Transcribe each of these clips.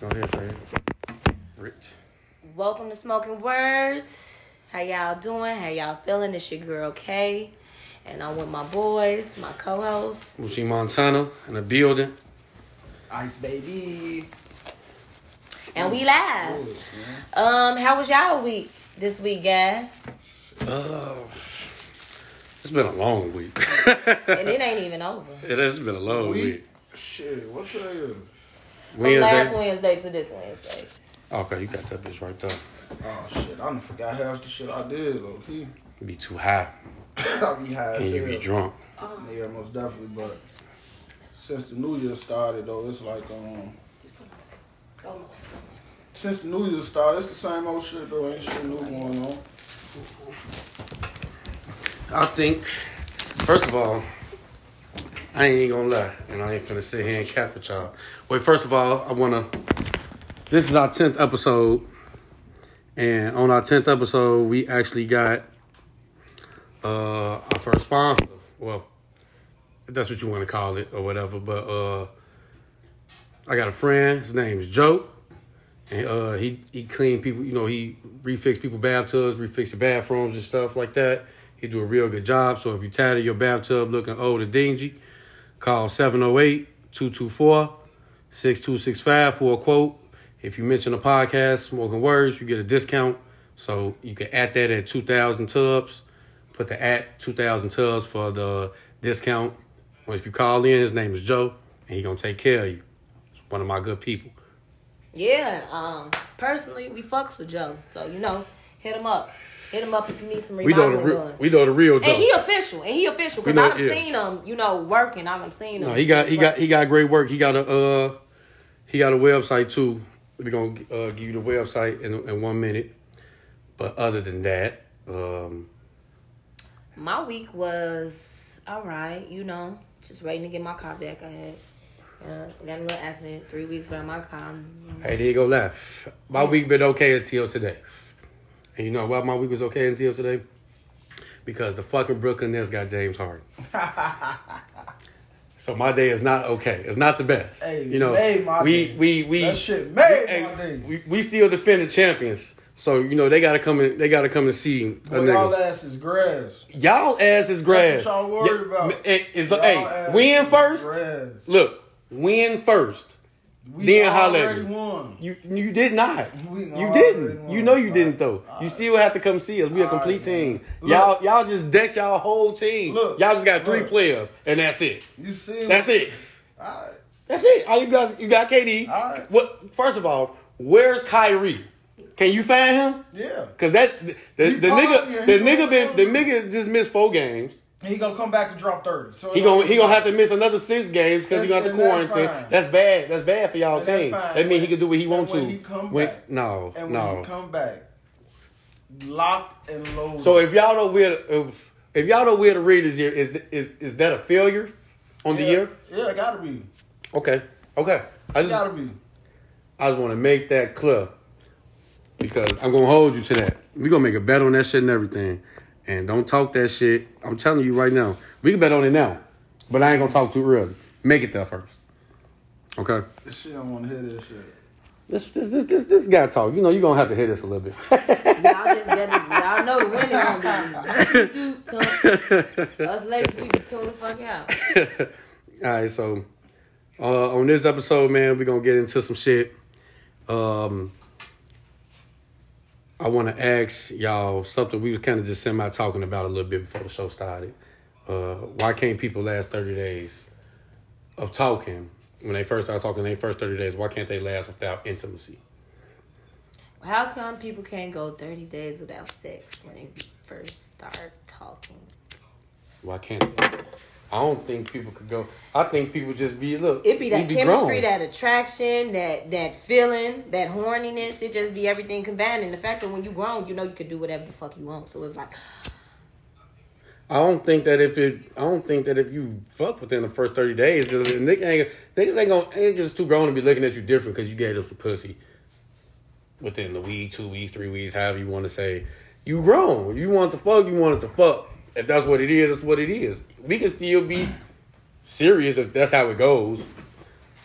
Go ahead, Fred. Rich. Welcome to Smoking Words. How y'all doing? How y'all feeling? It's your girl Kay. And I'm with my boys, my co-hosts. Muchi Montana in the building. Ice baby. And we live. Um, how was y'all week this week, guys? Uh, it's been a long week. And it ain't even over. it has been a long Week? week. Shit, what today is? From last Wednesday. Wednesday to this Wednesday. Okay, you got that bitch right there. Oh shit, I done forgot half the shit I did, low key. You be too high I be high as and you be hell. drunk. Yeah, most definitely, but since the new year started though, it's like um Go. since the new year started, it's the same old shit though, ain't shit new going on. I think, first of all, I ain't even gonna lie, and I ain't finna sit here and cap with y'all. Wait, first of all, I wanna. This is our tenth episode, and on our tenth episode, we actually got uh our first sponsor. Well, if that's what you want to call it or whatever, but uh, I got a friend. His name is Joe. And uh, he he clean people, you know, he refix people bathtubs, refix your bathrooms and stuff like that. He do a real good job. So if you're tired of your bathtub looking old and dingy, call 708-224-6265 for a quote. If you mention a podcast, Smoking Words, you get a discount. So you can add that at 2,000 tubs. Put the at 2,000 tubs for the discount. Well, if you call in, his name is Joe, and he going to take care of you. He's one of my good people. Yeah, um, personally, we fucks with Joe. So, you know, hit him up. Hit him up if you need some We know the remodeling re- done. we know the real Joe. And he official, and he official because I done yeah. seen him, you know, working. I done seen him. No, he got he got he got great work. He got a uh he got a website too. We're gonna uh, give you the website in in one minute. But other than that, um, My week was all right, you know, just waiting to get my car back. I had uh, got a little accident three weeks without my car. hey, there you go. Laugh. My week been okay until today. And you know why my week was okay until today? Because the fucking Brooklyn Nets got James Harden. so my day is not okay. It's not the best. Hey, you know, we day. we we That shit made we, my day. We, we still defending champions. So you know they gotta come in. They gotta come and see a Boy, y'all ass is grass. Y'all ass is grass. That's what y'all worried about. Is the Y'all hey win first? grass. Look, win first. We Then holler won. You you did not. We You didn't. won. You know you didn't though. All You right. still have to come see us. We a complete right, team. man. Y'all y'all just decked y'all whole team. Look. y'all just got three Look. players and that's it. You see? That's it. Alright. That's it. All you guys you got KD. All right. What first of all, where's Kyrie? Can you find him? Yeah. Cause that the, the, the nigga the nigga been the nigga just missed four games. He gonna come back and drop thirty. So He gonna he gonna have to miss another six games because he That's- got the that's quarantine. fine. That's bad. That's bad for y'all And team. That mean he can do what he and want when to. he come When- back- no, And when no. he come back, lock and load. So if y'all don't wear if, if y'all don't wear the this year, is is is that a failure on the year? yeah, it gotta be. Okay, okay. I just gotta be. I just want to make that clear because I'm gonna hold you to that. We gonna make a bet on that shit and everything, and don't talk that shit. I'm telling you right now, we can bet on it now, but I ain't gonna talk too early. Make it there first. Okay. This shit don't want to hear this shit. This this this this this guy talk. You know you're gonna have to hit us a little bit. Y'all just better, y'all know the winning gonna be. Us ladies, we can tune the fuck out. All right, so uh, on this episode, man, we're gonna get into some shit. Um, I want to ask y'all something we was kind of just semi talking about a little bit before the show started. Uh, why can't people last thirty days of talking when they first start talking? They first thirty days. Why can't they last without intimacy? How come people can't go 30 days without sex when they first start talking? Why can't they? I don't think people could go. I think people just be look. It be that we chemistry, grown. that attraction, that that feeling, that horniness. It just be everything combined. And the fact that when you grown, you know you can do whatever the fuck you want. So it's like, I don't think that if it, I don't think that if you fuck within the first thirty days, niggas ain't, niggas ain't gonna, niggas too grown to be looking at you different because you gave them some pussy within the week, two weeks, three weeks, however you want to say. You grown. You want the fuck, you want it to fuck. If that's what it is, that's what it is. We can still be serious if that's how it goes.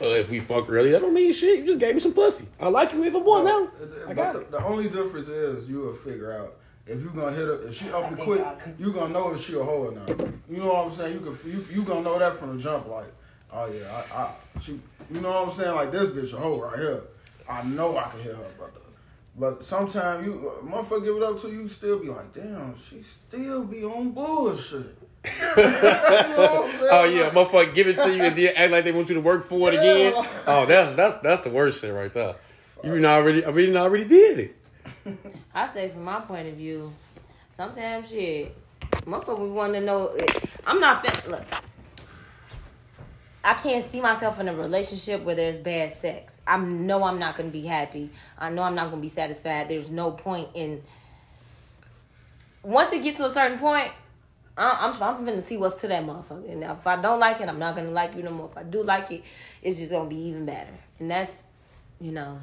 uh, if we fuck early, that don't mean shit. You just gave me some pussy. I like you even more now. I got the, it. the only difference is you will figure out if you gonna hit her. If she up you quick, you gonna know if she a hoe or not. You know what I'm saying? You can you, you gonna know that from the jump. Like, oh yeah, I, I she. You know what I'm saying? Like this bitch a hoe right here. I know I can hit her, brother. But sometimes you motherfucker give it up to you, you still be like, damn, she still be on bullshit. You know what I'm saying? Oh yeah, motherfucker, give it to you and then act like they want you to work for it again. Oh, that's that's that's the worst shit right there. You done already, I mean, already did it. I say from my point of view, sometimes shit, motherfucker, we want to know. I'm not fin- look. I can't see myself in a relationship where there's bad sex. I know I'm not gonna be happy. I know I'm not gonna be satisfied. There's no point in. Once it gets to a certain point, I'm I'm finna see what's to that motherfucker. And if I don't like it, I'm not gonna like you no more. If I do like it, it's just gonna be even better. And that's, you know,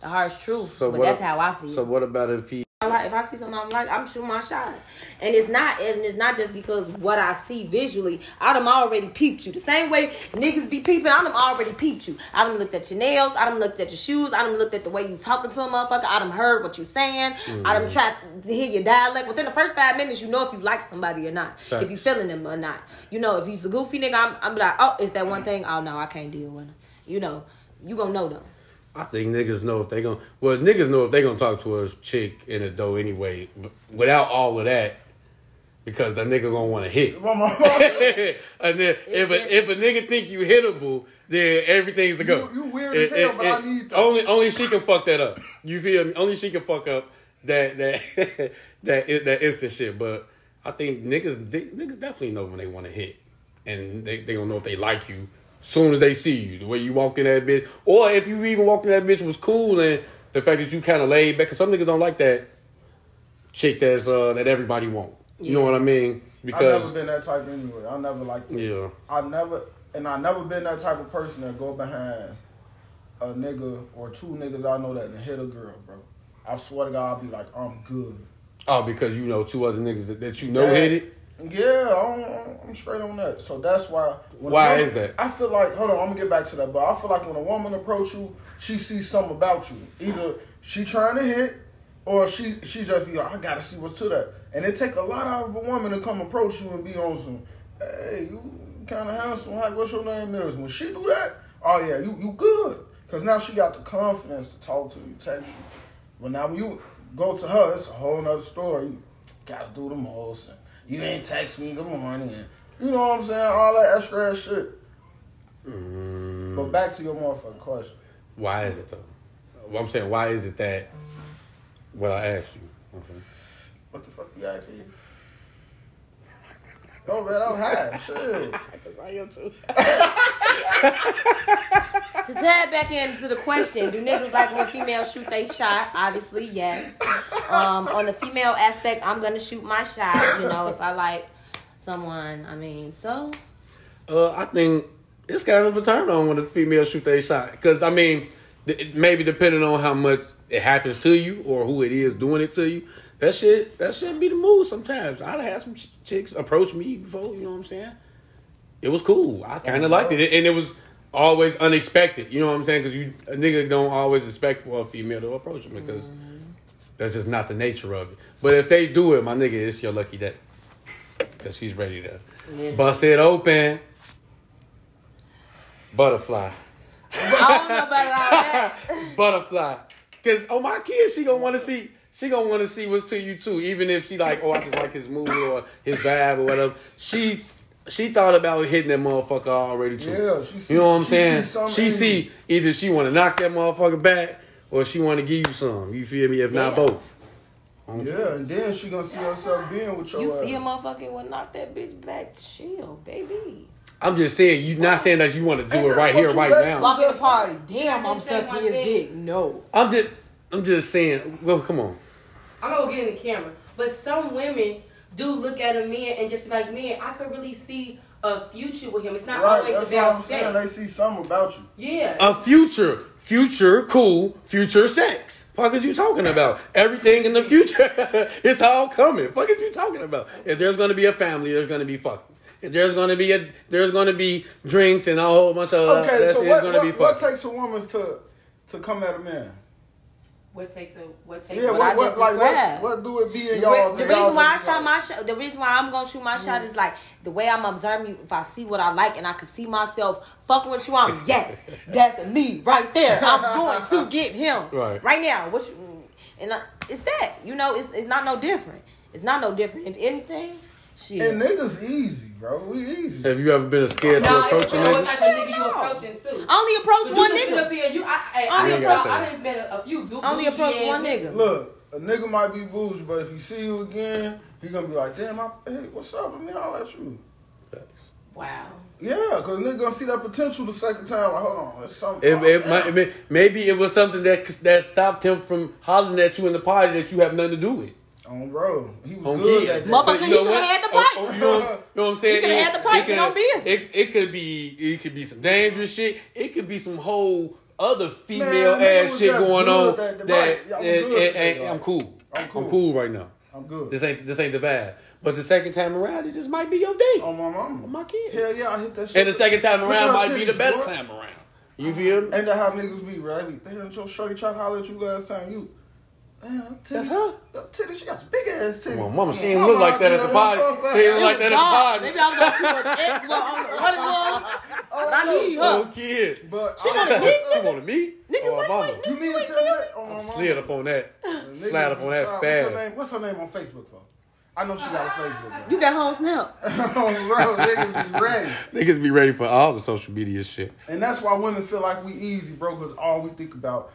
the harsh truth. but that's how I feel. So what about if he? Like if I see something I'm like, I'm shooting my shot. And it's not and it's not just because what I see visually. I done already peeped you. The same way niggas be peeping, I done already peeped you. I done looked at your nails, I done looked at your shoes, I done looked at the way you talking to a motherfucker, I done heard what you saying, I done mm-hmm. tried to hear your dialect. Within the first five minutes, you know if you like somebody or not. Facts. If you feeling them or not. You know, if he's a goofy nigga, I'm, I'm like, oh, it's that one thing. Oh no, I can't deal with him. You know, you gonna know though. I think niggas know if they gonna. Well, niggas know if they gonna talk to a chick in a dough anyway, without all of that, because the nigga gonna want to hit. and then if a, if a nigga think you hittable, then everything's a go. You- you weird as hell, but I need that. only only she can fuck that up. You feel me? Only she can fuck up that that that that instant shit. But I think niggas niggas definitely know when they want to hit, and they they don't know if they like you. Soon as they see you, the way you walk in that bitch, or if you even walk in that bitch was cool, and the fact that you kind of laid back, because some niggas don't like that chick that's uh that everybody want. You know what I mean? Because I Because never been that type anyway. I never like. yeah. I never, and I never been that type of person that go behind a nigga or two niggas I know that and hit a girl, bro. I swear to God, I'll be like, I'm good. Oh, because you know two other niggas that, that you know Yeah. hit it. Yeah, I'm, I'm straight on that. So that's why. when Why woman- is that? I feel like, hold on, I'm gonna get back to that, but I feel like when a woman approach you, she sees something about you. Either she trying to hit, or she she just be like, I gotta see what's to that. And it take a lot out of a woman to come approach you and be on some, hey, you kind of handsome. Like, what's your name is? When she do that, oh yeah, you you good. Cause now she got the confidence to talk to you, text you. But now when you go to her, it's a whole nother story. You gotta do the most. And you ain't text me good morning. And you know what I'm saying? All that extra shit. Mm. But back to your motherfucking question. Why is it though? Well, I'm saying why is it that what I asked you? Okay. What the fuck you asking you? Oh man, I'm high. Shit. Because I am too. To tap back into the question, do niggas like when females shoot they shot? Obviously, yes. Um, on the female aspect, I'm gonna shoot my shot. You know, if I like someone, I mean, so Uh, I think it's kind of a turn on when a female shoot they shot. Because I mean, th- maybe depending on how much it happens to you or who it is doing it to you, that shit that shit be the move. Sometimes I'd have had some chicks approach me before. You know what I'm saying? It was cool. I kind of uh-huh. liked it, and it was always unexpected. You know what I'm saying? Because you a nigga don't always expect for a female to approach him because mm-hmm. that's just not the nature of it. But if they do it, my nigga, it's your lucky day because she's ready to Yeah. bust it open. Butterfly, I don't know about all that. butterfly. Because oh my kid, she gonna want to see. She gonna want to see what's to you too, even if she like, oh, I just like his mood or his vibe or whatever. She she thought about hitting that motherfucker already too. Yeah, she see- you know what I'm she saying? see She see either she want to knock that motherfucker back or she want to give you some. You feel me? If not Yeah. both. Yeah, and then she gonna see herself being with your You ass. see a motherfucker will knock that bitch back. Chill, baby. I'm just saying, you not saying that you want to do And it right here, right now. Walk in the party. Damn, I I'm just said sucking his dick. No. I'm just, I'm just saying. Well, come on. I'm gonna get in the camera. But some women do look at a man and just be like, man, I could really see a future with him. It's not Right, always that's what about I'm saying. sex. They see something about you. Yeah. A future, future, cool, future sex. Fuck is you talking about? Everything in the future, it's all coming. Fuck is you talking about? If there's gonna be a family, there's gonna be fucking. If there's gonna be a there's gonna be drinks and a whole bunch of Okay, that's, so it's what, gonna what, be what takes a woman to to come at a man? What takes a what takes Yeah, what what, I what, just like what, what do it be in The, y'all? the y'all reason why I shot my shot, the reason why I'm gonna shoot my shot mm. is like the way I'm observing you. If I see what I like and I can see myself fucking with you, I'm yes, that's me right there. I'm going to get him Right. right now. Which mm, and I, it's that you know, it's it's not no different. It's not no different. If anything, shit. And niggas easy, bro. We easy. Have you ever been a scared to approach a depends on what nigga? type of nigga you No. approaching too. I only approach So one you just nigga. up here, you, I, I, Only I, done approach- saw- I done met a, a few. bou- Only approach one nigga. Look, a nigga might be bougie, but if he see you again, he gonna be like, damn, I, hey, what's up? Let me holler at you. Wow. Yeah, cause nigga gonna see that potential the second time. Like, hold on, there's something. It, it, might, damn. may- maybe it was something that that stopped him from hollering at you in the party that you have nothing to do with. Oh, bro, he was On good. kid. That day. Motherfucker, he coulda what? had the Oh, oh pipe. oh, you, know, you know what I'm saying? He coulda had the pipe, it get on could- business. It, it could be it could be some dangerous shit. It could be some whole other female Man, ass shit going on. that- That, that- I'm it- good it- today, ain't- dog. I'm cool. I'm cool. I'm cool right now. I'm good. This ain't this ain't the vibe. But the second time around, it just might be your day. on my mama. my kids. Hell yeah, I hit that shit. and the second time around might her be the better boy. time around. You feel me? Ain't that how niggas be, right? They be, damn, your shorty tried to holler at you last time. You, damn, titties. That's her. That titty, she got some big ass titties. Well, mama, she ain't look like that at the party. She ain't look like that at the Dog, party. Maybe I was on too much X. Well, on what it was. Oh, I need her. Oh, kid. But She I- wanted me. she wanted me. Nigga, oh, wait, mama. wait, You mean to tell me that? Oh, my mama. Slid up on that. Niggas Slide up on that What's her fast. name? What's her name on Facebook for? I know she got a ah, Facebook. You got home snap. oh, bro, niggas be ready. Niggas be ready for all the social media shit. And that's why women feel like we easy, bro, because all we think about,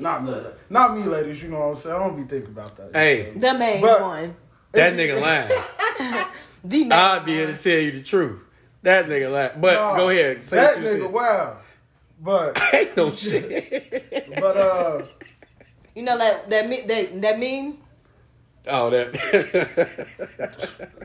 not me, not me, ladies, you know what I'm saying? I don't be thinking about that. Hey, The main But- one. that nigga lying. The main I'll be here to tell you the truth. That nigga lying. But Nah, go ahead. Say That nigga, shit. wow. But, Ain't no shit. but, uh, You know that that me- that that meme? oh, that.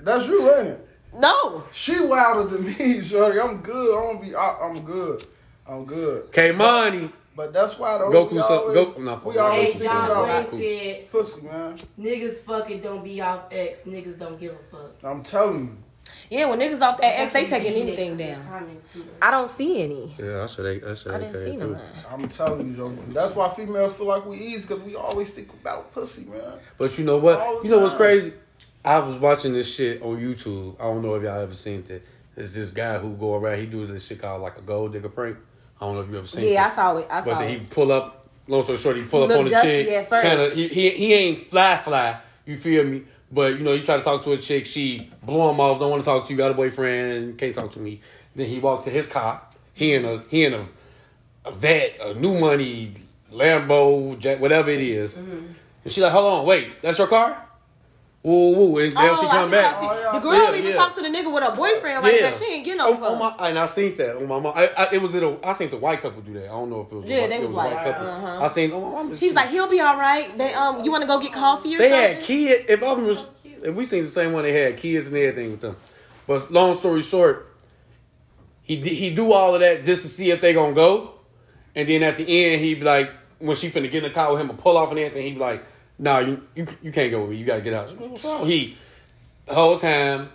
that's you, ain't it? No. She wilder than me, shorty. I'm good. I don't be. I, I'm good. I'm good. K Money. But that's why though. Goku we some- always, Goku- nah, we always Hey, Goku think some- about said, pussy, man. niggas fucking don't be off X. Niggas don't give a fuck. I'm telling you. Yeah, when niggas off that X, they taking anything down. I don't see any. Yeah, I should. I should. I didn't see none. I'm telling you, though. That's why females feel like we easy because we always think about pussy, man. But you know what? You know what's crazy? I was watching this shit on YouTube. I don't know if y'all ever seen it. It's this guy who go around. He do this shit called like a gold digger prank. I don't know if you ever seen it. Yeah, I saw it. I saw But then he pull up. Long story short, he pull He up on the chick. Kind of. He, he he ain't fly fly. You feel me? But you know, you try to talk to a chick. She blow him off. Don't want to talk to you. Got a boyfriend. Can't talk to me. Then he walked to his car. He in a he in a, a vet, a new money Lambo, Jack, whatever it is. Mm-hmm. And she like, hold on, wait, that's your car? Woo woo, and then Oh, she I come think back. I Oh, yeah, the girl it, even yeah. talked to the nigga with her boyfriend like that. She ain't get no oh, fuck. on my, and I seen that on my mom. I, I, it was a, I seen the white couple do that. I don't know if it was. a Yeah, white, they it was was a white white. couple. Uh-huh. I seen. Oh, I'm just, She's like, he'll be all right. They um, you want to go get coffee or They something? had kids. If I'm, res- if we seen the same one, they had kids and everything with them. But long story short, he he do all of that just to see if they gonna go, and then at the end he be like, when she finna get in the car with him and pull off and everything, he be like, Nah, you you, you can't go with me. You gotta get out. She be What's wrong? He the whole time.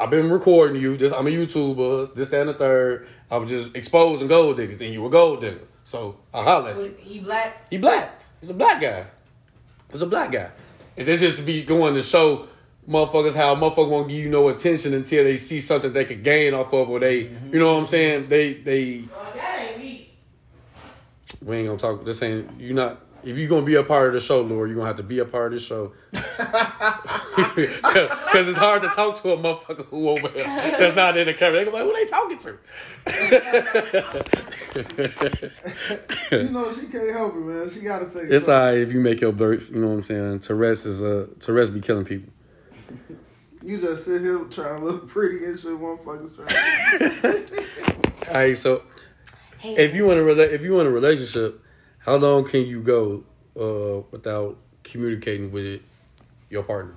I've been recording you. This I'm a YouTuber. This, that, and the third. I was just exposing gold diggers, and you a gold digger. So I holler at you. He black. He black. He's a black guy. He's a black guy. And this just to be going to show motherfuckers how motherfuckers won't give you no attention until they see something they could gain off of or they you know what I'm saying? They they Oh, that ain't me. we ain't gonna talk this ain't you not if you're gonna be a part of the show, Lord, you're gonna have to be a part of the show. Cause it's hard to talk to a motherfucker who over here that's not in the camera. They go like, who they talking to? You know, she can't help it, man. She gotta say It's something. alright if you make your birth, you know what I'm saying? Tourette's is uh Tourette's be killing people. You just sit here trying to look pretty and shit, motherfuckers trying. All right, so if you want a rela- if you want a relationship, how long can you go uh, without communicating with it, your partner?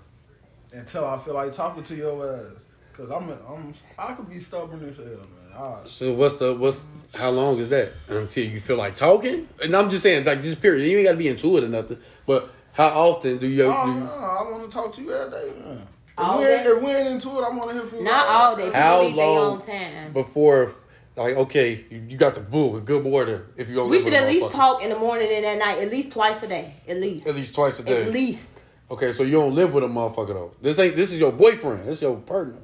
Until I feel like talking to your ass. Cause I'm, I'm, I could be stubborn as hell, man. I, So what's the what's how long is that until you feel like talking? And I'm just saying, like just period. You ain't got to be into it or nothing. But how often do you? oh, do no, I want to talk to you every day, man. All we ain't, if we ain't into it, I want to hear from you. Not all day. How need their long own time. before? Like, okay, you, you got the boo with good water. If you don't, We should at least talk in the morning and at night, at least twice a day, at least, at least twice a day. at least. Okay, so you don't live with a motherfucker though. This ain't. This is your boyfriend. This is your partner.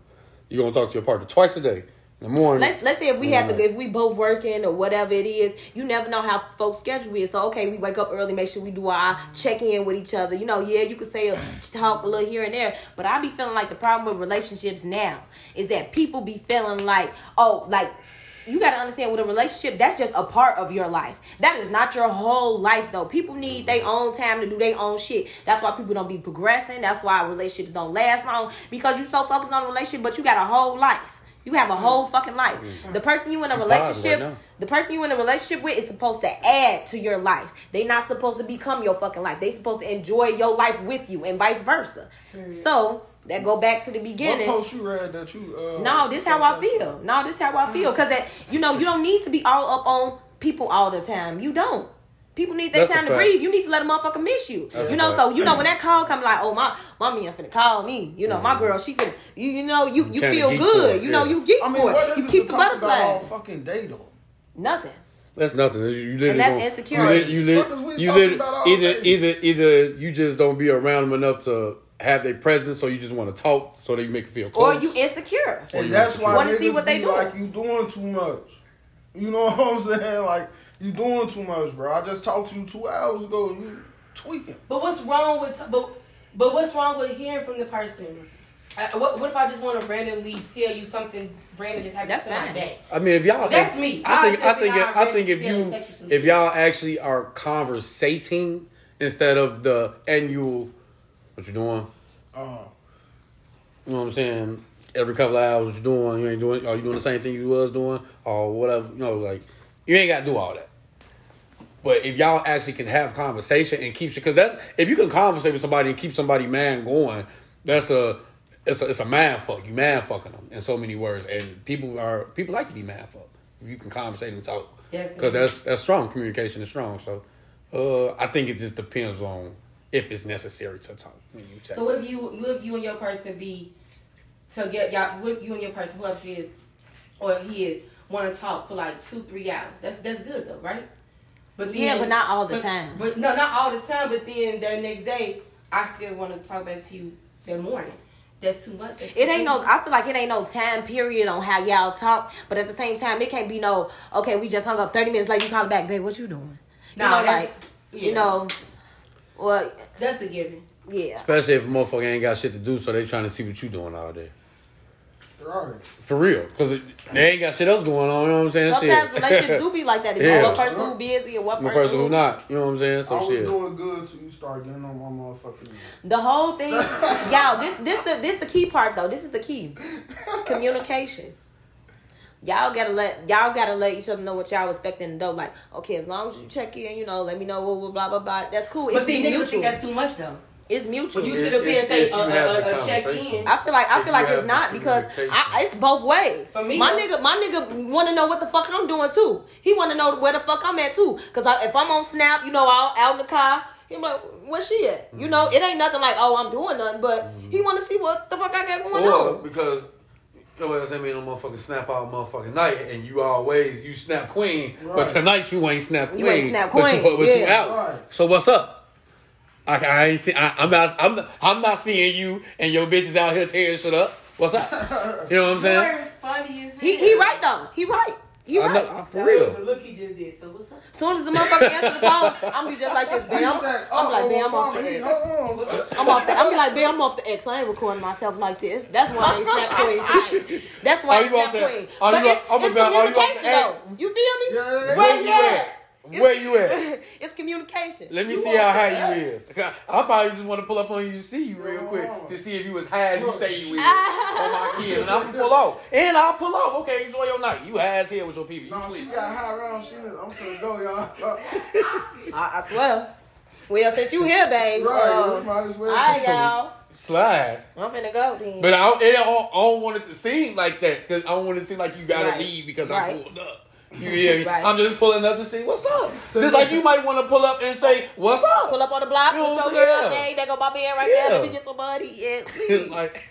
You gonna talk to your partner twice a day in the morning. Let's let's say if we have to if we both working or whatever it is, you never know how folks' schedule is. So okay, we wake up early, make sure we do our check in with each other. You know, yeah, you could say a, talk a little here and there, but I be feeling like the problem with relationships now is that people be feeling like oh like. You gotta understand with a relationship, that's just a part of your life. That is not your whole life though. People need their own time to do their own shit. That's why people don't be progressing. That's why relationships don't last long. Because you so focused on a relationship, but you got a whole life. You have a whole fucking life. The person you in a relationship, right the person you in a relationship with is supposed to add to your life. They not supposed to become your fucking life. They supposed to enjoy your life with you and vice versa. So that go back to the beginning. What beginning. post you read that you? Uh, No, this how I feel. No, this how I feel. Mm-hmm. Cause that you know you don't need to be all up on people all the time. You don't. People need their time to fact. breathe. You need to let a motherfucker miss you. That's you know, fact. so you know when mm-hmm. that call come like, oh my my man finna call me. You know, my mm-hmm. girl, she finna you you know, you you kinda feel good. it, you know, you geek I mean, for what You keep to the talk about all butterflies. fucking day though? Nothing. That's nothing. You literally And that's insecurity. You, li- you, li- Fuck is we you talking literally- either either either you just don't be around them enough to have their presence, or you just want to talk so they make you feel Or you insecure. Or And you that's insecure. why Wanna see what they do. like you doing too much. You know what I'm saying? Like you doing too much, bro. I just talked to you two hours ago. and You tweaking. But what's wrong with but but what's wrong with hearing from the person? Uh, what, what if I just want to randomly tell you something Brandon just happened That's to my fine. day? I mean, if y'all, That's if- me. I think, I'll I think, if, I think if you, you, text you some if y'all actually are conversating instead of the annual, what you doing? Uh, You know what I'm saying? Every couple of hours, what you doing? You ain't doing? Are you doing the same thing you was doing, or whatever? You know, like you ain't got to do all that. But if y'all actually can have conversation and keep because that if you can conversate with somebody and keep somebody man going, that's a it's a it's a man fuck. You man fucking them in so many words, and people are people like to be man fuck if you can conversate and talk because that's that's strong. Communication is strong. So uh, I think it just depends on if it's necessary to talk. When you text. So what if you what if you and your person be to get y'all what if you and your person whoever she is or he is want to talk for like two three hours? That's that's good though, right? But Yeah, but not all the so- time. But no, not all the time. But then the next day, I still want to talk back to you that morning. That's too much. That's It too ain't no. I feel like it ain't no time period on how y'all talk, but at the same time, it can't be no. Okay, we just hung up thirty minutes later. You call back, babe. What you doing? You Nah, know, like yeah. you know, well, That's a given. yeah. Especially if a motherfucker ain't got shit to do, so they trying to see what you doing all day. right. For real, because they ain't got shit else going on. You know what I'm saying? Sometimes Shit. relationships do be like that. If Yeah. one person who busy and one One person, person who not. You know what I'm saying? I So was shit. doing good till you start getting on my motherfucking. The whole thing, y'all. This this the this the key part though. This is the key. Communication. Y'all gotta let y'all gotta let each other know what y'all expecting to do. Like, okay, as long as you check in, you know, let me know what blah blah blah. That's cool. It's But see, niggas mutual. think that's too much though. It's mutual. When you If- sit up here and say if uh, you have uh, the uh, check in. I feel like I feel like it's not because. I, it's both ways. For me, my though. nigga, my nigga want to know what the fuck I'm doing too. He want to know where the fuck I'm at too. Cause I, if I'm on Snap, you know, out, out in the car, he like, where she at? You know, Mm-hmm. it ain't nothing like, oh, I'm doing nothing, but he want to see what the fuck I got going Or on. because your ass ain't made no motherfucking snap all motherfucking night, and you always you snap queen, but tonight you ain't snap queen. You ain't snap but you- queen, but you yeah. out. Right. So what's up? I, I ain't see. I, I'm not. I'm. Not, I'm not seeing you and your bitches out here tearing shit up. What's up? You know what I'm saying? Funny He he right though. He right. He I right. know, I- for real. the look he just did. So what's up? Soon as the motherfucker answer the phone, I'm be just like this, He bam. said, I'm like, "Uh-oh, I'm off the he- X. hold on." I'm off the. I'm be like, bam, I'm off the X. I ain't recording myself like this. That's why I ain't snap queen tonight. That's why I Are ain't snap queen. are But you it's, it's about- are you off the communication though. You feel me? Yeah, yeah, yeah. Where you at? Where you at? it's communication. Let me You see how high that? you is. I probably just want to pull up on you to see you real quick to see if you as high as you say you is on my kids, and I'm pull off. And I'll pull off. Okay, enjoy your night. You high as here with your people. You No, she got high around. She, I'm gonna go, y'all. I, I swear. Well, since you here, babe. Right, we um, might as well. all right, just- y'all. Slide. I'm finna go then. But I don't, it don't, I don't want it to seem like that because I don't want it to seem like you gotta Right. leave because Right. I pulled up. You hear me? Right. I'm just pulling up to see what's up. Just like you might want to pull up and say what's up. Pull up on the block, You know put your I'm girl, saying? hey, they go my man right Yeah. there. Let me get some money. Yeah, please. like,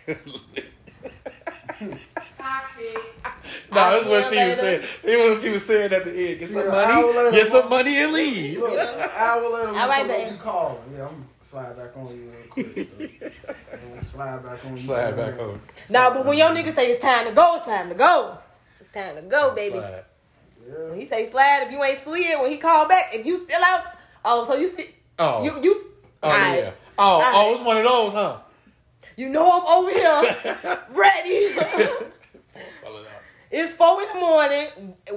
Toxic. no, that's what she you was saying. That's what she was saying at the end. Get some an hour money, get some mom- money and leave. I will let later, All right, motherfucker babe. be calling. Yeah, I'm slide back on you real quick. Yeah, slide back on you. Slide back home. Nah, but when your nigga say it's time to go, it's time to go. It's time to go, baby. Slide. When he say slide, if you ain't slid, when he call back, if you still out, oh, so you still, Oh. you you, Oh Alright. yeah. Oh, oh, it's one of those, huh? you know I'm over here, ready. it's four in the morning.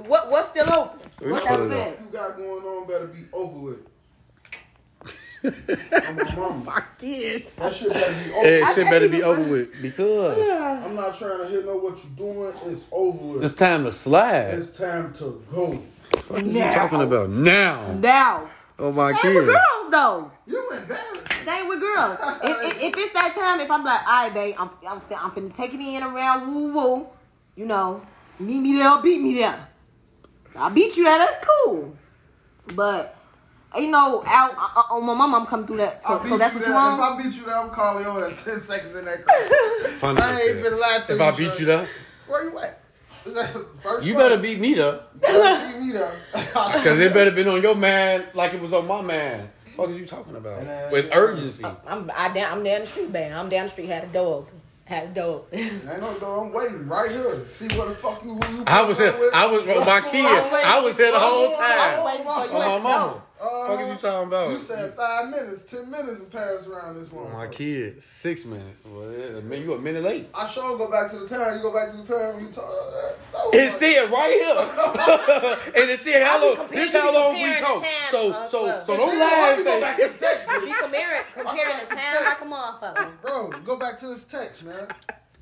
What what's still open? We What's pull it outside? You got going on better be over with. I'm a mama. My kids. That shit better be over. Hey, I shit better be over with because I'm not trying to hear know what you're doing. It's over with. it's time to slide. It's time to go. What are you talking about now? Now. Oh my Same with kids. girls though. You embarrassed. Same with girls. if, if, if it's that time, if I'm like, all right, babe, I'm I'm I'm finna take it in around woo woo, you know, meet me there, or beat me there. I beat you there, that's cool. But you know, out uh, uh, on my mom, I'm coming through that. So, so that's what you want. If I beat you down, I'm calling you in 10 seconds in that car. I ain't as finna lie shit. to If you. If I beat you down, Where you at? First you place? better beat me though. Better beat me down. Cause it better been on your man like it was on my man. What is you talking about? And, uh, With urgency. I'm I down I'm down the street, man. I'm down the street. Had a door open. Had a door open. Ain't no door. I'm waiting right here. See what the fuck you. Who you I was here. with. I was with my kid. I was here the whole I'm time. waiting for you On my at the mama. Door. Uh, Fuck is you talking about? You said five minutes, ten minutes, and pass around this one. Oh, my kid, six minutes. Well, yeah, man, you a minute late. I sure go back to the time. You go back to the time when you talk. Uh, no, It said right here, and it said how long. This how long we comparing talk. the So, uh, so, so don't Why lie you and go back say. to the text, Be comparing comparing the time like a motherfucker. bro? Go back to this text, man.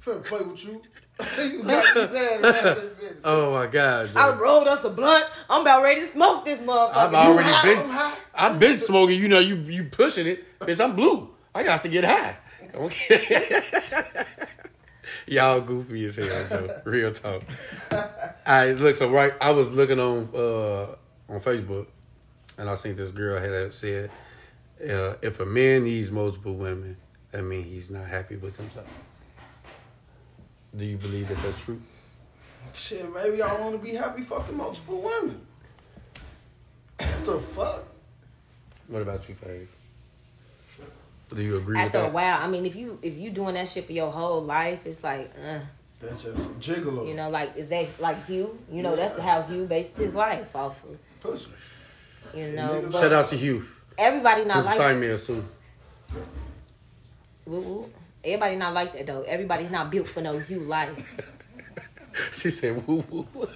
Finna play with you. You got me mad about this bitch. Oh my god, I Joe. rolled us a blunt. I'm about ready to smoke this motherfucker. I've already high? been. High. I've been smoking. You know, you you pushing it, bitch. I'm blue. I got to get high. Okay. Y'all goofy as hell, Joe. Real talk. I look so right. I was looking on uh on Facebook, and I seen this girl had said, uh, "If a man needs multiple women, that means he's not happy with himself." Do you believe that that's true? Shit, maybe I want to be happy fucking multiple women. What the fuck? What about you, Fave? Do you agree After a with that? while, I mean, if you if you doing that shit for your whole life, it's like, uh, That's just gigolo. you know, like is that like Hugh? You know, that's how Hugh based his life off of. Pussy. You know, but Shout out to Hugh. everybody not With like Steinmans too. woo woo. Everybody not like that though. Everybody's not built for no you life. She said woo woo. Oh,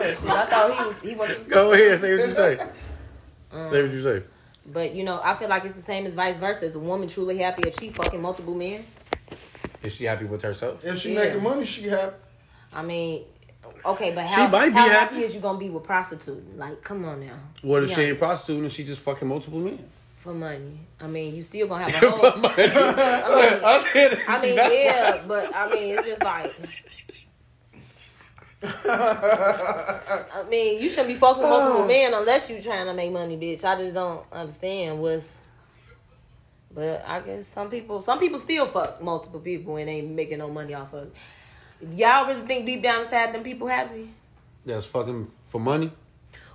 shit, I thought he was he was. Go ahead, say what you say. say what you say. But you know, I feel like it's the same as vice versa. Is a woman truly happy if she fucking multiple men? Is she happy with herself? If she Yeah. making money, she happy. I mean, okay, but She how, might be how happy. happy is you gonna be with prostituting? Like, come on now. What if she Yeah. ain't prostituting and she just fucking multiple men? For money. I mean, you still gonna have a For whole. money. I said I mean, yeah, but I mean, it's just like. I mean, you shouldn't be fucking multiple men unless you trying to make money, bitch. I just don't understand what's. But I guess some people, some people still fuck multiple people and ain't making no money off of it. Y'all really think deep down inside them people happy? That's fucking for money.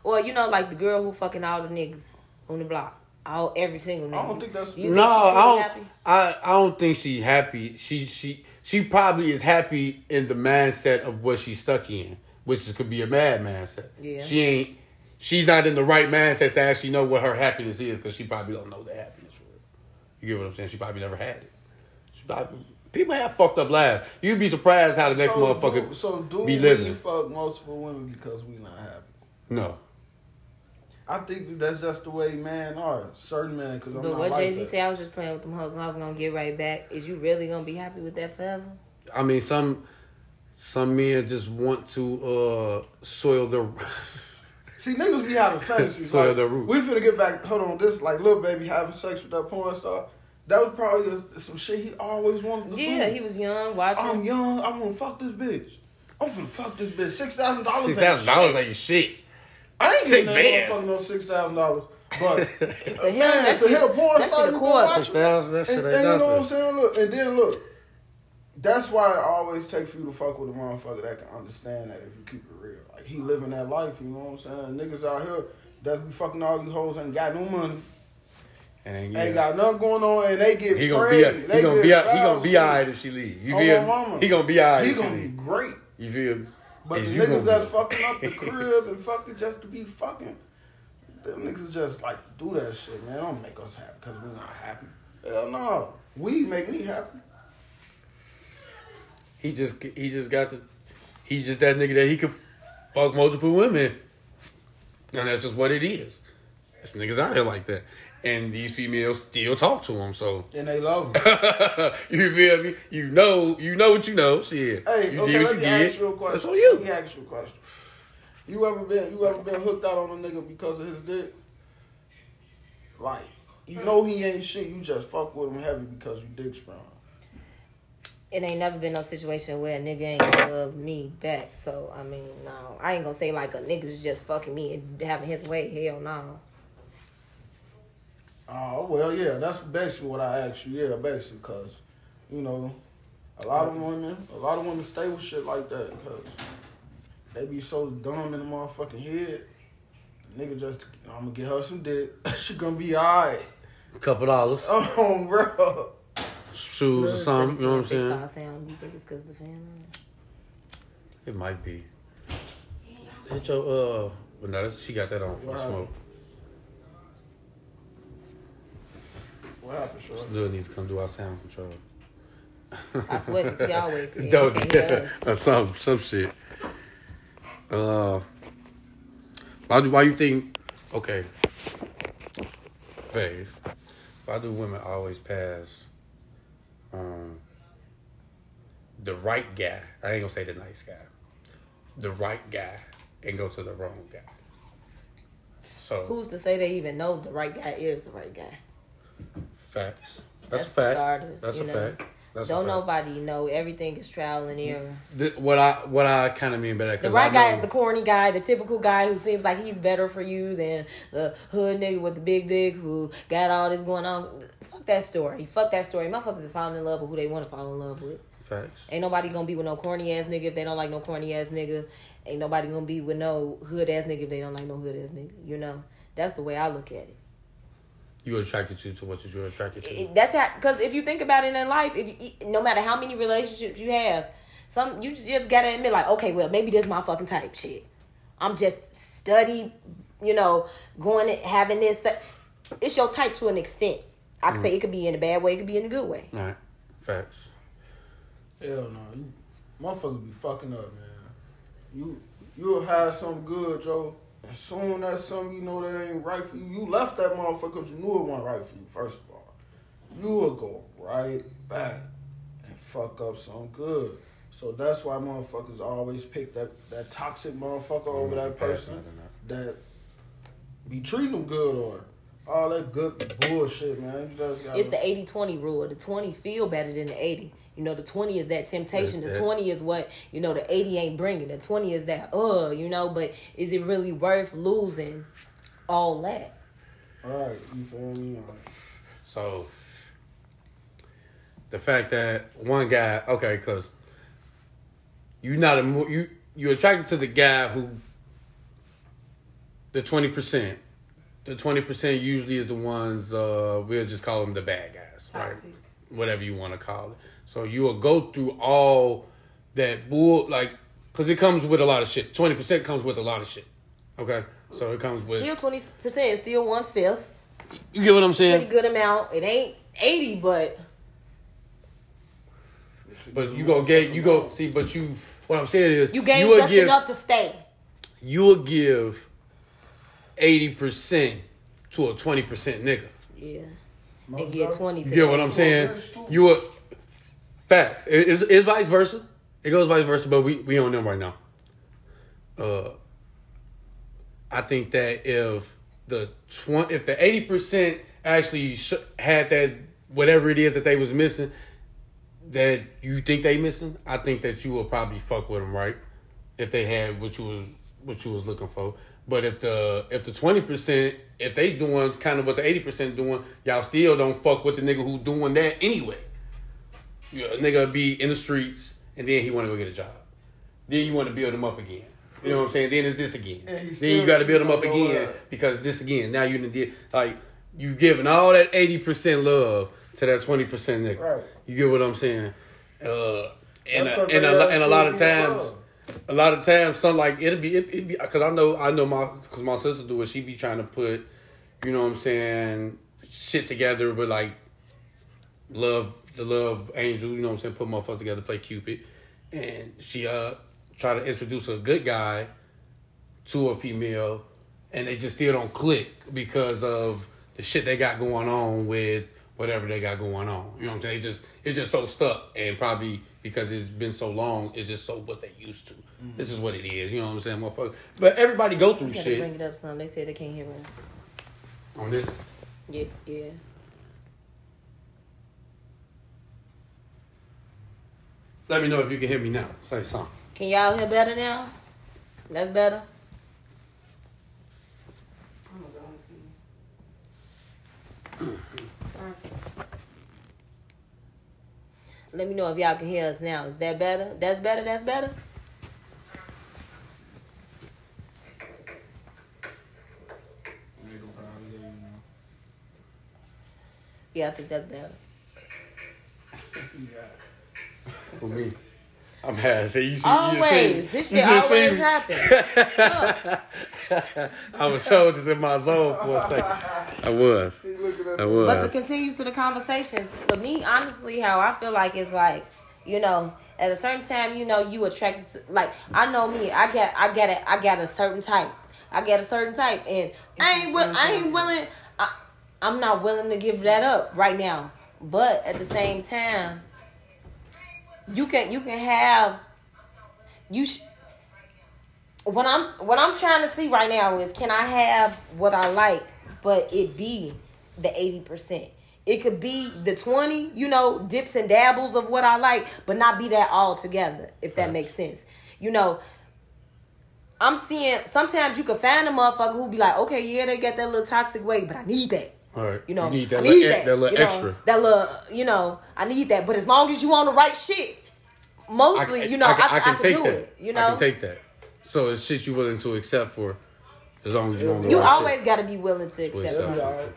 Or you know, like the girl who fucking all the niggas on the block, all every single nigga. I don't think that's- You no, think she I don't. happy? I I don't think she happy. She she she probably is happy in the mindset of what she's stuck in, which is, could be a mad mindset. Yeah. She ain't. She's not in the right mindset to actually know what her happiness is because she probably don't know the happiness for it. You get what I'm saying? She probably never had it. She probably, people have fucked up lives. You'd be surprised how the next so motherfucker do, so do be we living. fuck multiple women because we not happy? No. I think that's just the way men are. Certain men, because I'm But not what like Jay Z that. said, I was just playing with them hoes and I was gonna get right back. Is you really gonna be happy with that forever? I mean, some some men just want to uh, soil their. See, niggas be having fantasies. Soil like, their roots. we finna get back. Hold on, this like little baby having sex with that porn star. That was probably some shit he always wanted to do. Yeah, he was young, watching. I'm young. I want to fuck this bitch. I'm finna fuck this bitch. Six thousand dollars. Six thousand dollars ain't shit. I ain't Six getting that bands. motherfucker no six thousand dollars. But To him, man, that to hit a shit, porn that star, shit you a course. watch Six thousand. That shit and, ain't and you know what I'm saying? Look, and then look. That's why it always takes for you to fuck with a motherfucker that can understand that if you keep it real. Like he living that life, you know what I'm saying? Niggas out here that be fucking all these hoes ain't got no money, And then, ain't got nothing going on, and they get He gonna prayed. be. He They gonna get be. He gonna be to- alright if she leave. You oh, feel? my mama. He gonna be alright. He if gonna be leave. great. You feel? But Is the niggas that's be- fucking up the crib and fucking just to be fucking, them niggas just like do that shit, man. Don't make us happy because we're not happy. Hell no. We make me happy. He just he just got the he just that nigga that he could fuck multiple women. And that's just what it is. It's niggas out here like that. And these females still talk to him, so And they love me. you feel me? You know you know what you know. Shit. Hey, you okay, did what let you me did. ask you a question. That's on you. Let me ask you a question. You ever been you ever been hooked out on a nigga because of his dick? Like, you know he ain't shit, you just fuck with him heavy because you dick strong. it ain't never been no situation where a nigga ain't love me back. So I mean, no, I ain't gonna say like a nigga's just fucking me and having his way. Hell no. Oh well, yeah, that's basically what I asked you. Yeah, basically, cause you know, a lot of women, a lot of women stay with shit like that because they be so dumb in the motherfucking head. Nigga, just I'm gonna get her some dick. she gonna be alright. A couple dollars, Oh, bro. shoes or something. You know what I'm Fix saying? our sound. You think it's because the fan? on? It might be. Hit your uh, but no, that's, she got that on for the smoke. What happened, Shorty? Still needs to come do our sound control. I swear, 'cause he always said, Don't he can't hear us. or some some shit. Uh, why do why you think? Okay, Fave. Why do women always pass? Um, the right guy. I ain't gonna say the nice guy. The right guy and go to the wrong guy. So Who's to say they even know the right guy is the right guy? Facts. That's That's, a fact. That's a know. fact. That's Don't nobody know. Everything is trial and error. Th- what I what I kind of mean by that The right guy is the corny guy, the typical guy who seems like he's better for you than the hood nigga with the big dick who got all this going on. Fuck that story. Fuck that story. Motherfuckers is falling in love with who they want to fall in love with. facts. Ain't nobody gonna be with no corny ass nigga if they don't like no corny ass nigga. Ain't nobody gonna be with no hood ass nigga if they don't like no hood ass nigga. You know, that's the way I look at it. You attracted to to what you're attracted to. That's how. Because if you think about it in life, if you, no matter how many relationships you have, some you just gotta admit like, okay, well maybe this my fucking type shit. I'm just study, you know, going and having this. It's your type to an extent. I can say mm. it could be in a bad way, it could be in a good way. All right, facts. Hell no, you motherfuckers be fucking up, man. You you'll have some good, Joe. As soon as something you know that ain't right for you, you left that motherfucker because you knew it wasn't right for you. First of all, you will go right back and fuck up something good. So that's why motherfuckers always pick that that toxic motherfucker over that person that be treating them good or all that good bullshit, man. You just gotta, It's the 80-20 rule. The 20 feel better than the 80. You know, the 20 is that temptation. The Yeah, yeah. 20 is what, you know, the 80 ain't bringing. The 20 is that, uh, you know, but is it really worth losing all that? all right. You feel me? So the fact that one guy, okay, because you not a mo- you you attracted to the guy who the twenty percent. The twenty percent usually is the ones uh, we'll just call them the bad guys, right? Whatever you want to call it. So you will go through all that bull like because it comes with a lot of shit. Twenty percent comes with a lot of shit. Okay, so it comes with Still 20% is still one fifth. you get what I'm saying. Pretty good amount. It ain't 80, but But you gonna get you go see, but you what I'm saying is you gain will just give enough to stay. you will give eighty percent to a twenty percent nigga. Yeah. Most And get definitely. 20 You to get what I'm saying? You will facts. It- It's, it's vice versa. It goes vice versa, but we we on them right now. Uh, I think that if the twenty, if the eighty percent actually sh- had that whatever it is that they was missing, that you think they missing, I think that you will probably fuck with them, right? if they had what you was what you was looking for. But if the if the twenty percent if they doing kind of what the eighty percent doing, y'all still don't fuck with the nigga who doing that anyway. You know, a nigga be in the streets and then he want to go get a job. Then you want to build him up again. You know what I'm saying? Then it's this again. Then you got to build him up again her. because this again. Now you did like you giving all that eighty percent love to that twenty percent nigga. Right. You get what I'm saying? Uh, and a, and a, and a lot of times, love. a lot of times, some like it'll be it, it be because I know I know my because my sister do it. She be trying to put, you know what I'm saying, shit together with like love the love angel. You know what I'm saying, put motherfuckers together, play Cupid, and she uh try to introduce a good guy to a female, and they just still don't click because of the shit they got going on with whatever they got going on. You know what I'm saying? It's just it's just so stuck, and probably because it's been so long, it's just so what they used to. This is what it is. You know what I'm saying, motherfucker? But everybody go through shit bring it up some. They said they can't hear us. on this. Yeah, yeah. Let me know if you can hear me now. Say something. Can y'all hear better now? That's better. I'm gonna go and see. Let me know if y'all can hear us now. Is that better? That's better. That's better. Yeah, I think that's better. For me. I'm mad. See, you see, you Always. see, This you shit just see always me. happen. I was so just in my zone for a second. I was. I was. But to continue to the conversation, for me, honestly, how I feel like is like, you know, at a certain time, you know, you attracted to, like I know me, I get I get it, I got a certain type. I get a certain type and I ain't will, I ain't willing I, I'm not willing to give that up right now. But at the same time, you can you can have you sh- what I'm what I'm trying to see right now is can I have what I like, but it be the eighty percent. It could be the twenty, you know, dips and dabbles of what I like, but not be that all together. If that makes sense, you know. I'm seeing sometimes you can find a motherfucker who be like, okay, yeah, they got that little toxic way, but I need that. All right. You know, you need that I little, need e- that, that little you know, extra. That little, you know, I need that. But as long as you on the right shit, mostly, you know, I, I, can, take do that. it. You know, I can take that. So it's shit you willing to accept for, as long as you're on the You right always shit. got to be willing to accept accept it. it.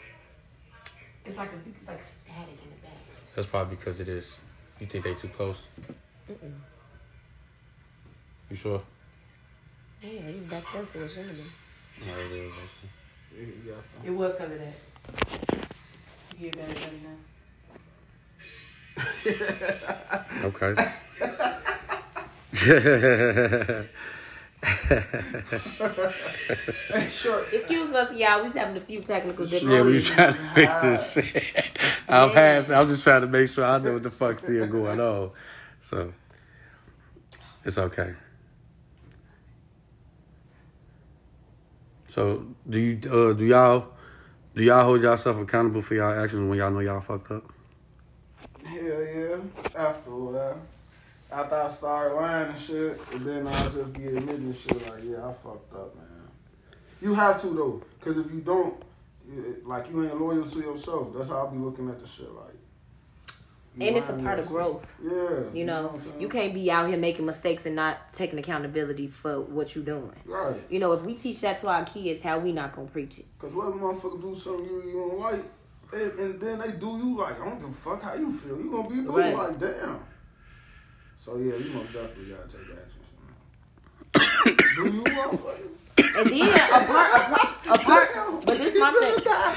It's like a, it's like static in the back. That's probably because it is. You think they too close? You sure? Yeah, he's back there, so it shouldn't be. No, it is. It was because of that. You better better now. Okay. Sure. Excuse us, y'all. We was having a few technical difficulties. yeah, we difficulties. trying to fix this shit. I'm past. I'm just trying to make sure I know what the fuck's still going on. So it's okay. So do you uh, do y'all do y'all hold yourself accountable for y'all actions when y'all know y'all fucked up? Hell yeah. After a while. After I started lying and shit, and then I'll just be admitting shit like, yeah, I fucked up, man. You have to though, cause if you don't, like you ain't loyal to yourself. That's how I'll be looking at the shit like. You And it's a part of growth. Yeah. You know, what I'm you can't be out here making mistakes and not taking accountability for what you're doing. Right. You know, if we teach that to our kids, how we not gonna preach it? Cause what if motherfucker do something you, you don't like, and, and then they do you like, I don't give a fuck how you feel. You gonna be doing Right. like, damn. So yeah, you most definitely gotta take action. do you motherfucker? And then a part, a part, a part but this my thing.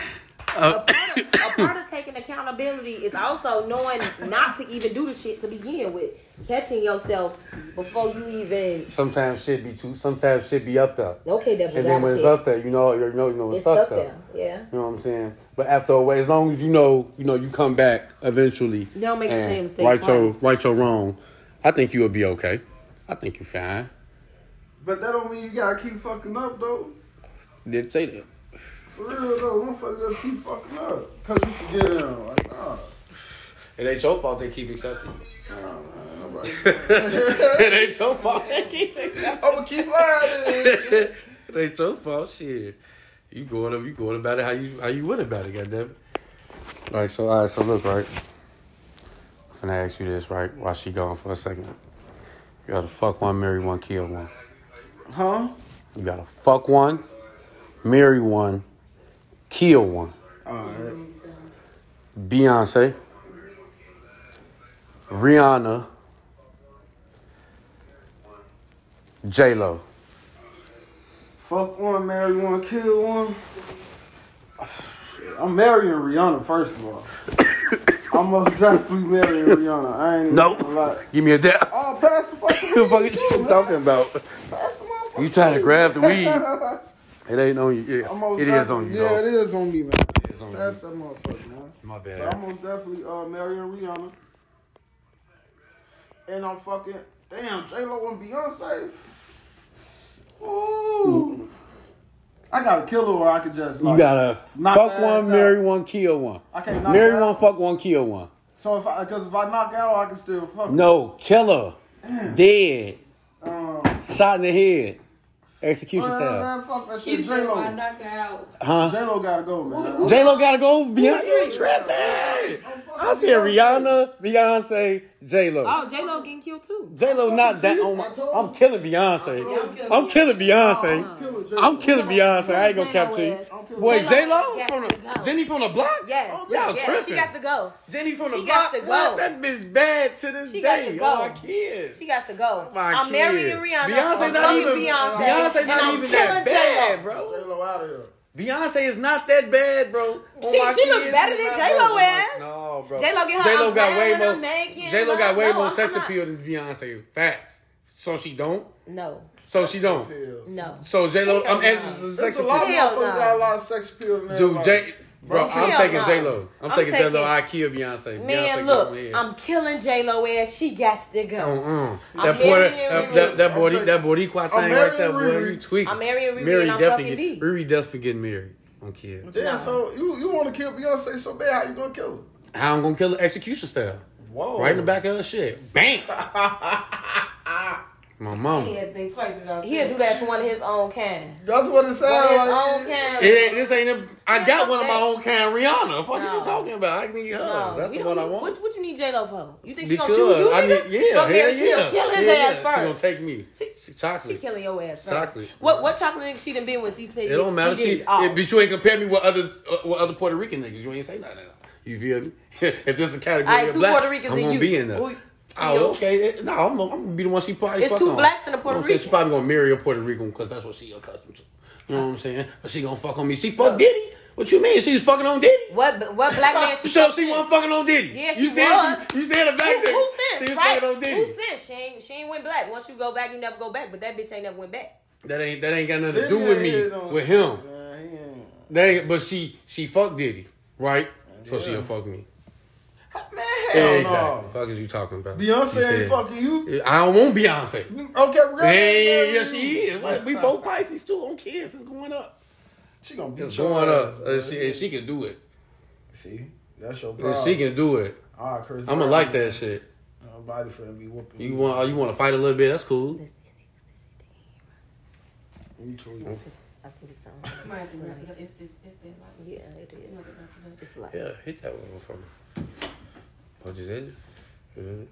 Uh, a part, of, a part of taking accountability is also knowing not to even do the shit to begin with. Catching yourself before you even Sometimes shit be too. Sometimes shit be up there, okay. That and then when it's up there, you know, you know, you know, it's, it's up up there. there. Yeah. You know what I'm saying? But after a way, as long as you know, you know, you come back eventually. You don't make the same mistake Right your twice. right your wrong. I think you'll be okay. I think you're fine. But that don't mean you gotta keep fucking up though. Did say that. For real though, motherfucker just keep fucking up. Cause you forget him. Like, nah. It ain't your fault they keep accepting. Nah, man, nobody it ain't your fault. I'ma keep lying. it ain't your fault. Shit, you going up, you going about it how you how you went about it. Goddamn it. Like so, all right. So look, right. I'm gonna ask you this, right? While she gone for a second, you gotta fuck one, marry one, kill one. Huh? You gotta fuck one, marry one, kill one. Beyonce, Rihanna, J Lo. Fuck one, marry one, kill one. I'm marrying Rihanna first of all. I'm most definitely marrying Rihanna. I ain't Nope. gonna lie. Give me a dab. Oh, pass the fucking What the fuck is you talking about? You trying to grab the weed? It ain't on you. Yeah, I'm most it is on you. Yeah, though. it is on me, man. It is on Pass you. that motherfucker, man. My But I'm bad. most definitely uh, marrying Rihanna. And I'm fucking damn J Lo and Beyonce. Ooh. I gotta kill her or I could just like, You gotta knock fuck one, ass marry one, kill one. I can't knock Marry her one, out. fuck one, kill one. So if I because if I knock out I can still fuck. her. No, kill her. Dead. Um, Shot in the head. Execution man, style. man, fuck that He shit. J said, "I Lo. knocked out." Huh? J Lo gotta go, man. J Lo gotta go. Beyonce, you tripping? I said Rihanna, Beyonce, J Lo. Oh, J Lo getting killed too. J Lo not that on my. I'm killing Beyonce. I'm killing Beyonce. Kill her, J.Lo. I'm killing Beyonce. I ain't gonna cap to you. Boy, J J-Lo from the. Jenny from the block. Yes, oh, y'all yes, she got to go. Jenny from the She block. got to go. What? That bitch bad to this She got day. Oh, to go. Oh, my kids. She got to go. My I'm kid. marrying Rihanna. Beyonce I'm not even. Beyonce. Beyonce and not I'm even killing that J-Lo. bad, bro. J Lo out of here. Beyonce is not that bad, bro. On She- she look better than not J-Lo bad. bro. J-Lo get her J-Lo got way more. and I'm making J Lo got way No, more I'm sex not. appeal than Beyonce. Facts. So she don't. No, So she don't. Pills. no. So J Lo, I'm no. asking There's sex a lot of appeal. Motherfuckers no. got a lot of sex appeal in Dude, J, bro, I'm taking no. J Lo. I'm, I'm taking J Lo. taking- I kill Beyonce. Beyonce Man, go look. I'm killing J Lo ass. She got to go. Uh-uh. I'm That boy, marrying that, Riri. that, that boy, I'm taking- that Boricua I'm thing right there, marrying boy, Riri. you tweaking. I'm marrying Riri Mary and I'm definitely fucking get, D. Riri definitely getting married on kids. Damn, No. so you you want to kill Beyonce so bad? How you gonna kill her? How I'm gonna kill her execution style? Whoa! Right in the back of her shit. Bam! My mom. He mama. had to think twice about He'll do that to one of his own kind. That's what it One of sounds his own kind. It this ain't a, I got one of my own kind, Rihanna. What are No. you talking about? I need her. No, That's we the don't one I want. What, what you need J Lo for? You think she gonna choose you? I nigga? need, yeah, Go hell marry yeah. Kill, kill his yeah, ass yeah. She gonna take me. She- She, chocolate. She killing your ass first. Chocolate. What what chocolate nigga she done been with? C It don't matter. She, it, but you ain't compare me with other uh, with other Puerto Rican niggas. You ain't say nothing. You feel me? if there's a category Alright, of two black, Puerto Ricans I'm and gonna you. be in there. Who- Oh, you. okay. It- No, I'm, I'm gonna be the one she probably. It's fuck two on. blacks and a You know Puerto what I'm? She probably gonna marry a Puerto Rican because that's what she accustomed to. You know what I'm saying? But she gonna fuck on me. She fuck Diddy. What you mean? She was fucking on Diddy. What what black man she So she with? wasn't fucking on Diddy. Yeah, she you said was. She, you said it back Who, there. who She sent? was Right? fucking on Diddy. Who sent? She ain't she ain't went black. Once you go back, you never go back. But that bitch ain't never went back. That ain't that ain't got nothing to Diddy do with ain't me. hit With him. man. He That ain't, but she she fucked Diddy, right? So she'll fuck me. Man, hell exactly. no. Fuck is you talking about? Beyonce said- ain't fucking you. I don't want Beyonce. Okay, Rihanna ain't Hey, marrying yes, she is. What? We both Pisces too on kids. It's going up. She gonna beat It's going ass, up. man. Uh, she, and she can do it. See, that's your And problem. she can do it. All right, Chris. I'm gonna like that shit. Nobody finna be whooping You want? You want to fight a little bit? That's cool. Me too. I think it's like- yeah, it you know, is. It's wrap it up. It's like Yeah, hit that one for me. Oh, just hit it. Hit it.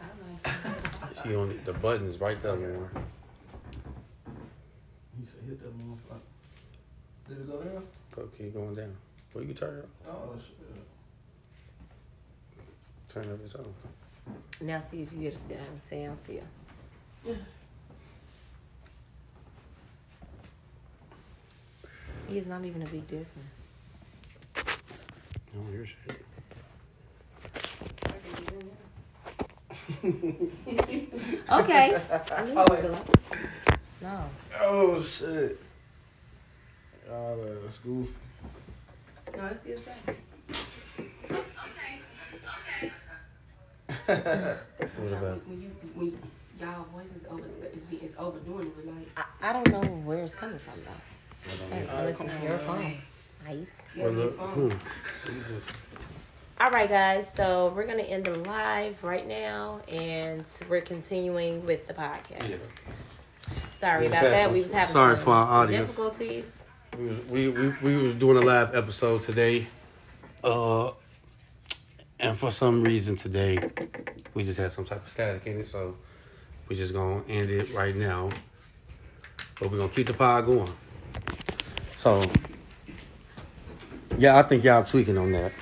I like She on. The button's right there, man. He said, hit that motherfucker. Did it go there? Go, keep going down. Well, you can turn it. Oh shit. Turn it up. on. now. See if you get still sound still. See, it's not even a big difference. I don't. Okay. Oh, I knew it was gonna- no. Oh shit. Ah, oh, that's goofy. No, it's still straight. What about? When you when y'all voices over it's, it's overdoing it, like I, I don't know where it's coming from though. Unless it's your phone. Nice. yeah, Well, his look, phone. hmm. All right, guys. So we're gonna end the live right now, and we're continuing with the podcast. Sorry about that. some- we was having sorry some for our audience. difficulties. We was we, we we was doing a live episode today, uh, and for some reason today, we just had some type of static in it, so we just gonna end it right now. But we're gonna keep the pod going. So, yeah, I think y'all tweaking on that.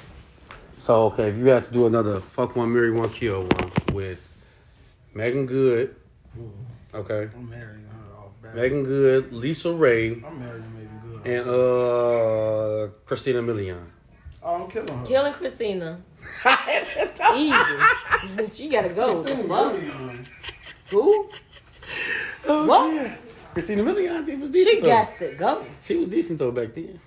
So okay, if you had to do another fuck one, marry one, kill one with Meagan Good, okay, I'm marrying her all bad. Meagan Good, Lisa Ray, I'm marrying Meagan Good. and uh Christina Milian. oh, I'm killing her. Killing Christina. Easy. she gotta go. Christina Fuck. Milian. Who? What? Christina Milian, I think was She decent. though. got to go. She was decent though back then.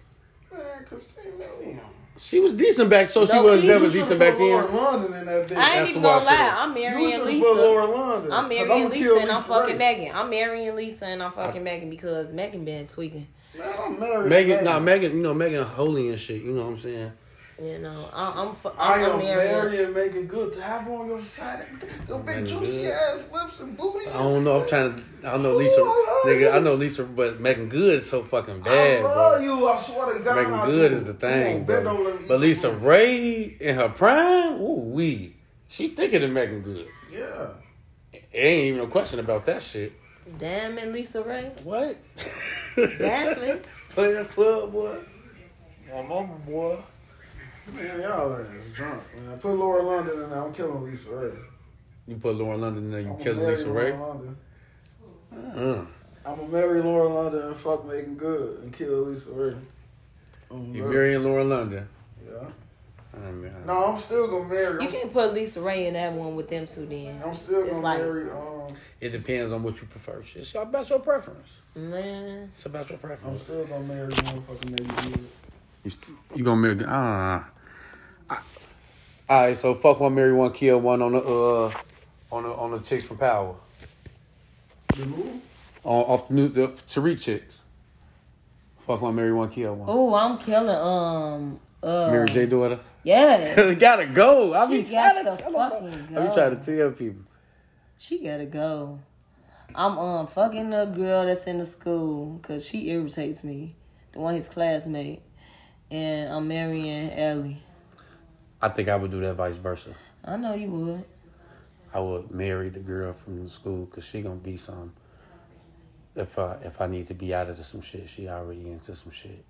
Man, Christina Milian. She was decent back, so she was he never decent back put Lauren then. London in that bitch. I ain't That's even gonna one lie. I'm marrying should've Lisa. put Lauren I'm 'Cause marrying I'ma Lisa and I'm Lisa fucking Meagan. I'm marrying Lisa and I'm fucking Meagan because Meagan been tweaking. Man, I'm marrying Meagan, nah, Meagan, you know Meagan holy and shit. You know what I'm saying? You know, I, I'm fu- I I'm, I'm am marrying. marrying Meagan Good to have on your side. Them big Meagan juicy Good. ass lips and booty. I don't know. I'm trying to. I don't know Lisa. Ooh, I nigga, you. I know Lisa, but Meagan Good is so fucking bad. I bad, love bro. you. I swear to God. Meagan Good is the thing, bro. But Lisa food. Ray in her prime, ooh wee, she thicker of Meagan Good. Yeah. Ain't even no question about that shit. Damn and Lisa Ray. What? Exactly. Players Club, boy. My mama, boy. Man, y'all are drunk. Man, put Laura London in there. I'm killing Lisa Ray. You put Laura London in there, you I'm killing marry Lisa Laura Ray? London. Uh, I'm gonna marry Laura London and fuck Meagan Good and kill Lisa Ray. You marrying Laura London? Yeah. I mean, I- No, I'm still gonna marry. You I'm, can't put Lisa Ray in that one with them two then. I'm still It's gonna like- marry. Um, It depends on what you prefer. It's about your preference. Man. It's about your preference. I'm still gonna marry motherfucking Meagan Good. You, st- you gonna marry? Ah. Uh, all right, so fuck one, marry one, kill one on the uh on the on the chicks from Power The who? on off the new the Tariq chicks. Fuck one, marry one, kill one. Oh, I'm killing um uh Mary J daughter. Yeah. gotta go. I be she trying to to tell. I be trying to tell people. She gotta go. I'm um fucking the girl that's in the school because she irritates me. The one his classmate. And I'm marrying Ellie. I think I would do that vice versa. I know you would. I would marry the girl from the school because she gonna be some. If I if I need to be out of some shit, she already into some shit.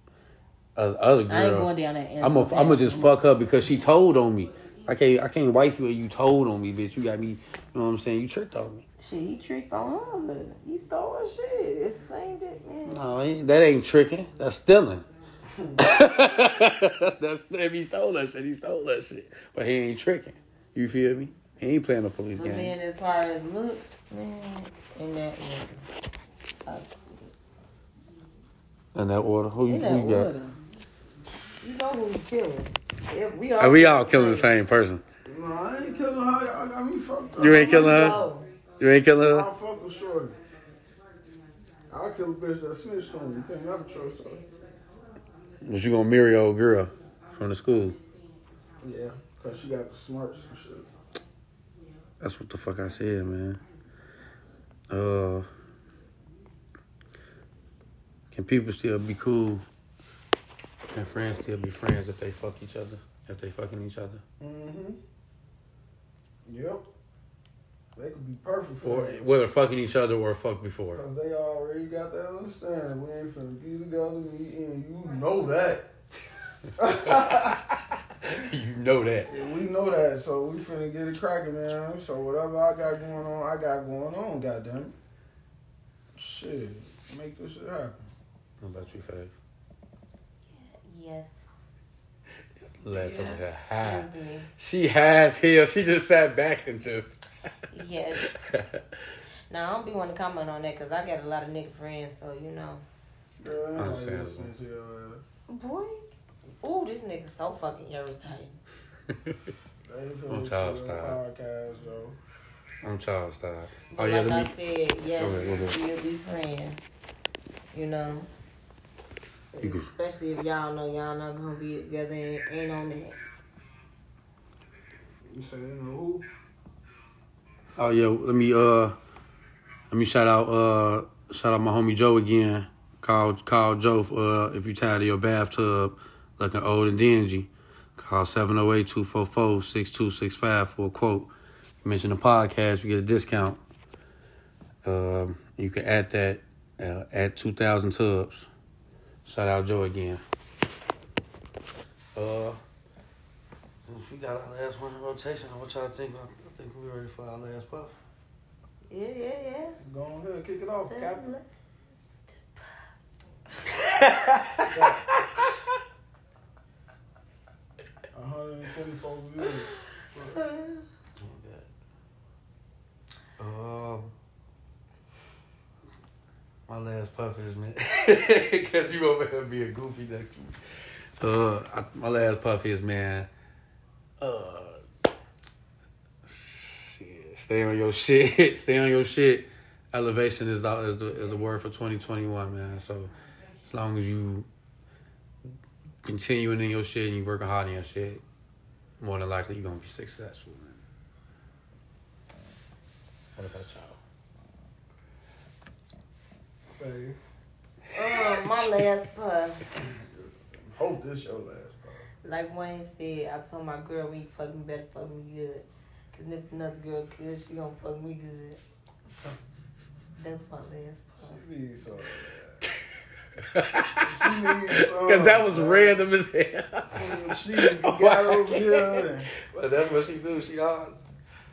Uh, other girl, I ain't going down that. I'm gonna I'm gonna just fuck her because she told on me. I can't I can't wife you you told on me, bitch. You got me. You know what I'm saying? You tricked on me. Shit, he tricked on her. He stole her shit. It's the same dick, man. No, that ain't tricking. That's stealing. That's if he stole that shit, he stole that shit. But he ain't tricking. You feel me? He ain't playing a police But game. then as far as looks, man, in that order. In that order, who you, In that who you got? order. You know who he's killing. If we Are we all killing the same person? No, I ain't killing her. Y'all got me fucked up. You ain't killing her? No. You ain't killing her? I'll fuck with Shorty. I'll kill a bitch that snitched on you. You can't never trust her. But you gonna marry old girl from the school? Yeah, because she got the smarts and shit. That's what the fuck I said, man. Uh, can people still be cool? Can friends still be friends if they fuck each other? If they fucking each other? Mm-hmm. Yep. They could be perfect for Or it. whether fucking each other or fuck before? Because they already got that understanding. We ain't finna be together, me and you know that. you know that. Yeah, we know that, so we finna get it cracking, man. So whatever I got going on, I got going on, goddamn it. Shit, make this shit happen. What about you, Faith? Yes. Last over here. High. Excuse. She has here. She just sat back and just. Yes. Now I don't be want to comment on that because I got a lot of nigga friends, so you know. Girl, ain't nobody Understandable. listening to your ass. Boy, ooh, this nigga so fucking irritating. They ain't finna I'm listen Charles to your Todd. podcast, though. I'm Charles Todd. Oh But yeah, like let I me. said, yes, Go ahead, go ahead. we'll be friends. You know. You can- Especially if y'all know y'all not gonna be together and ain't on that. You say you know who? Oh yeah, let me uh let me shout out uh shout out my homie Joe again. Call call Joe uh if you tired of your bathtub looking old and dingy. Call 708-244-6265 for a quote. Mention the podcast, you get a discount. Um you can add that uh, at two thousand tubs. Shout out Joe again. Uh we got our last one in rotation, I what y'all think? I think we ready for our last puff. Yeah, yeah, yeah. Go on ahead, kick it off, Captain. One hundred and twenty-four views. Um, my last puff is man, because you over here being goofy next to me. Uh, I, my last puff is man. Uh, shit, stay on your shit. stay on your shit. Elevation is the, is the is the word for twenty twenty one, man. So as long as you continuing in your shit and you working hard in your shit, more than likely you're gonna be successful, man. What about y'all? Faye. Um, my last puff. Hope this your last part. Like Wayne said, I told my girl when you fuck me better fuck me good. Cause if another girl could, she gonna fuck me good. That's my last puff. She needs some of that. She needs some. Cause that was man. random as hell. Mm, she got over here. and- But that's what she do. She on.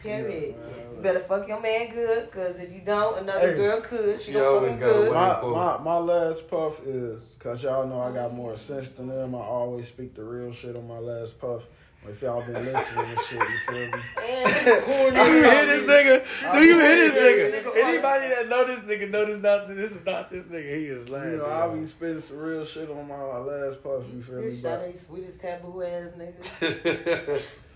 Period. Yeah. You better fuck your man good, cause if you don't, another Hey. girl could. She, She gonna always fuck him good. My, my my last puff is cause y'all know I got more sense than them. I always speak the real shit on my last puff. If y'all been listening and shit, you feel me? This. Do you hear this nigga? Do you hear this nigga? nigga. Anybody that know this nigga know this not this is not this nigga. He is last. You know, I be spitting some real shit on my last puff. You feel me? This shot ain't sweet as taboo ass nigga.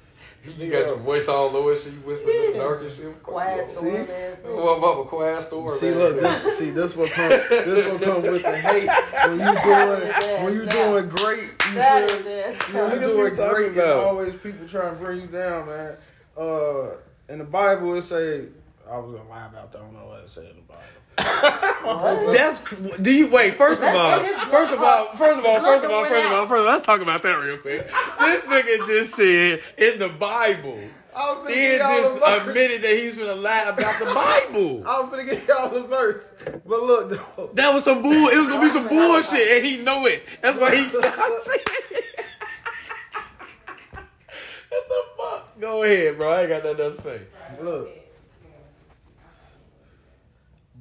you got your voice all low and shit. You whisper in the dark and shit. Quiet See? storm ass. What about a quiet storm? See, man? look, this, see, this what come, this what come with the hate when you doing, when you doing great. You That feel is me? When you Niggas you doing talking great, it's always people trying to bring you down, man. Uh, in the Bible, it say, I was gonna lie about that. I don't know what it say in the Bible. That's do you wait? First of all, first of all, first of all, first of all, first of all, first of all, let's talk about that real quick. This nigga just said in the Bible. I was Then just admitted that he was gonna lie about the Bible. I was finna get y'all the verse, but look, though. That was some bull. It was gonna be some bullshit, and he know it. That's why he stopped saying it. What the fuck? Go ahead, bro. I ain't got nothing else to say. Look.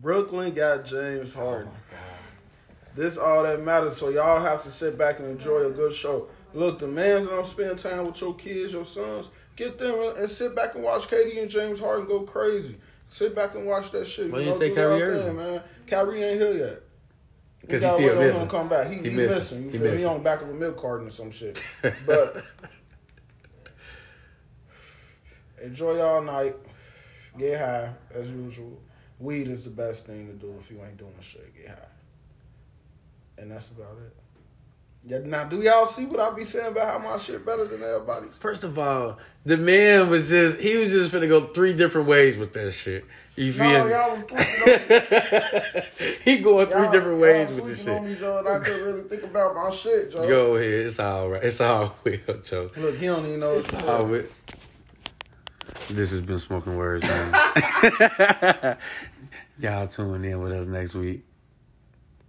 Brooklyn got James oh Harden. This all that matters. So y'all have to sit back and enjoy a good show. Look, the man's don't spend time with your kids, your sons. Get them and sit back and watch KD and James Harden go crazy. Sit back and watch that shit. Why you know, say Kyrie Irving? man. Kyrie ain't here yet. Because he gotta still wait on him missing. come back. He, He he, missing. missing. You He feel me? missing. He on the back of a milk carton or some shit. But enjoy y'all night. Get high as usual. Weed is the best thing to do if you ain't doing a shit. Get high. And that's about it. Yeah, now do y'all see what I be saying about how my shit better than everybody? First of all, the man was just he was just finna go three different ways with that shit. You feel No, me? y'all was tweaking he going three y'all- different y'all ways with this tweaking on shit. me, Joe, and I couldn't really think about my shit, Joe. Go ahead. It's all right. It's all well, Joe. Look, he don't even know It's it's all well. This has been Smoking Words, man. Y'all tune in with us next week.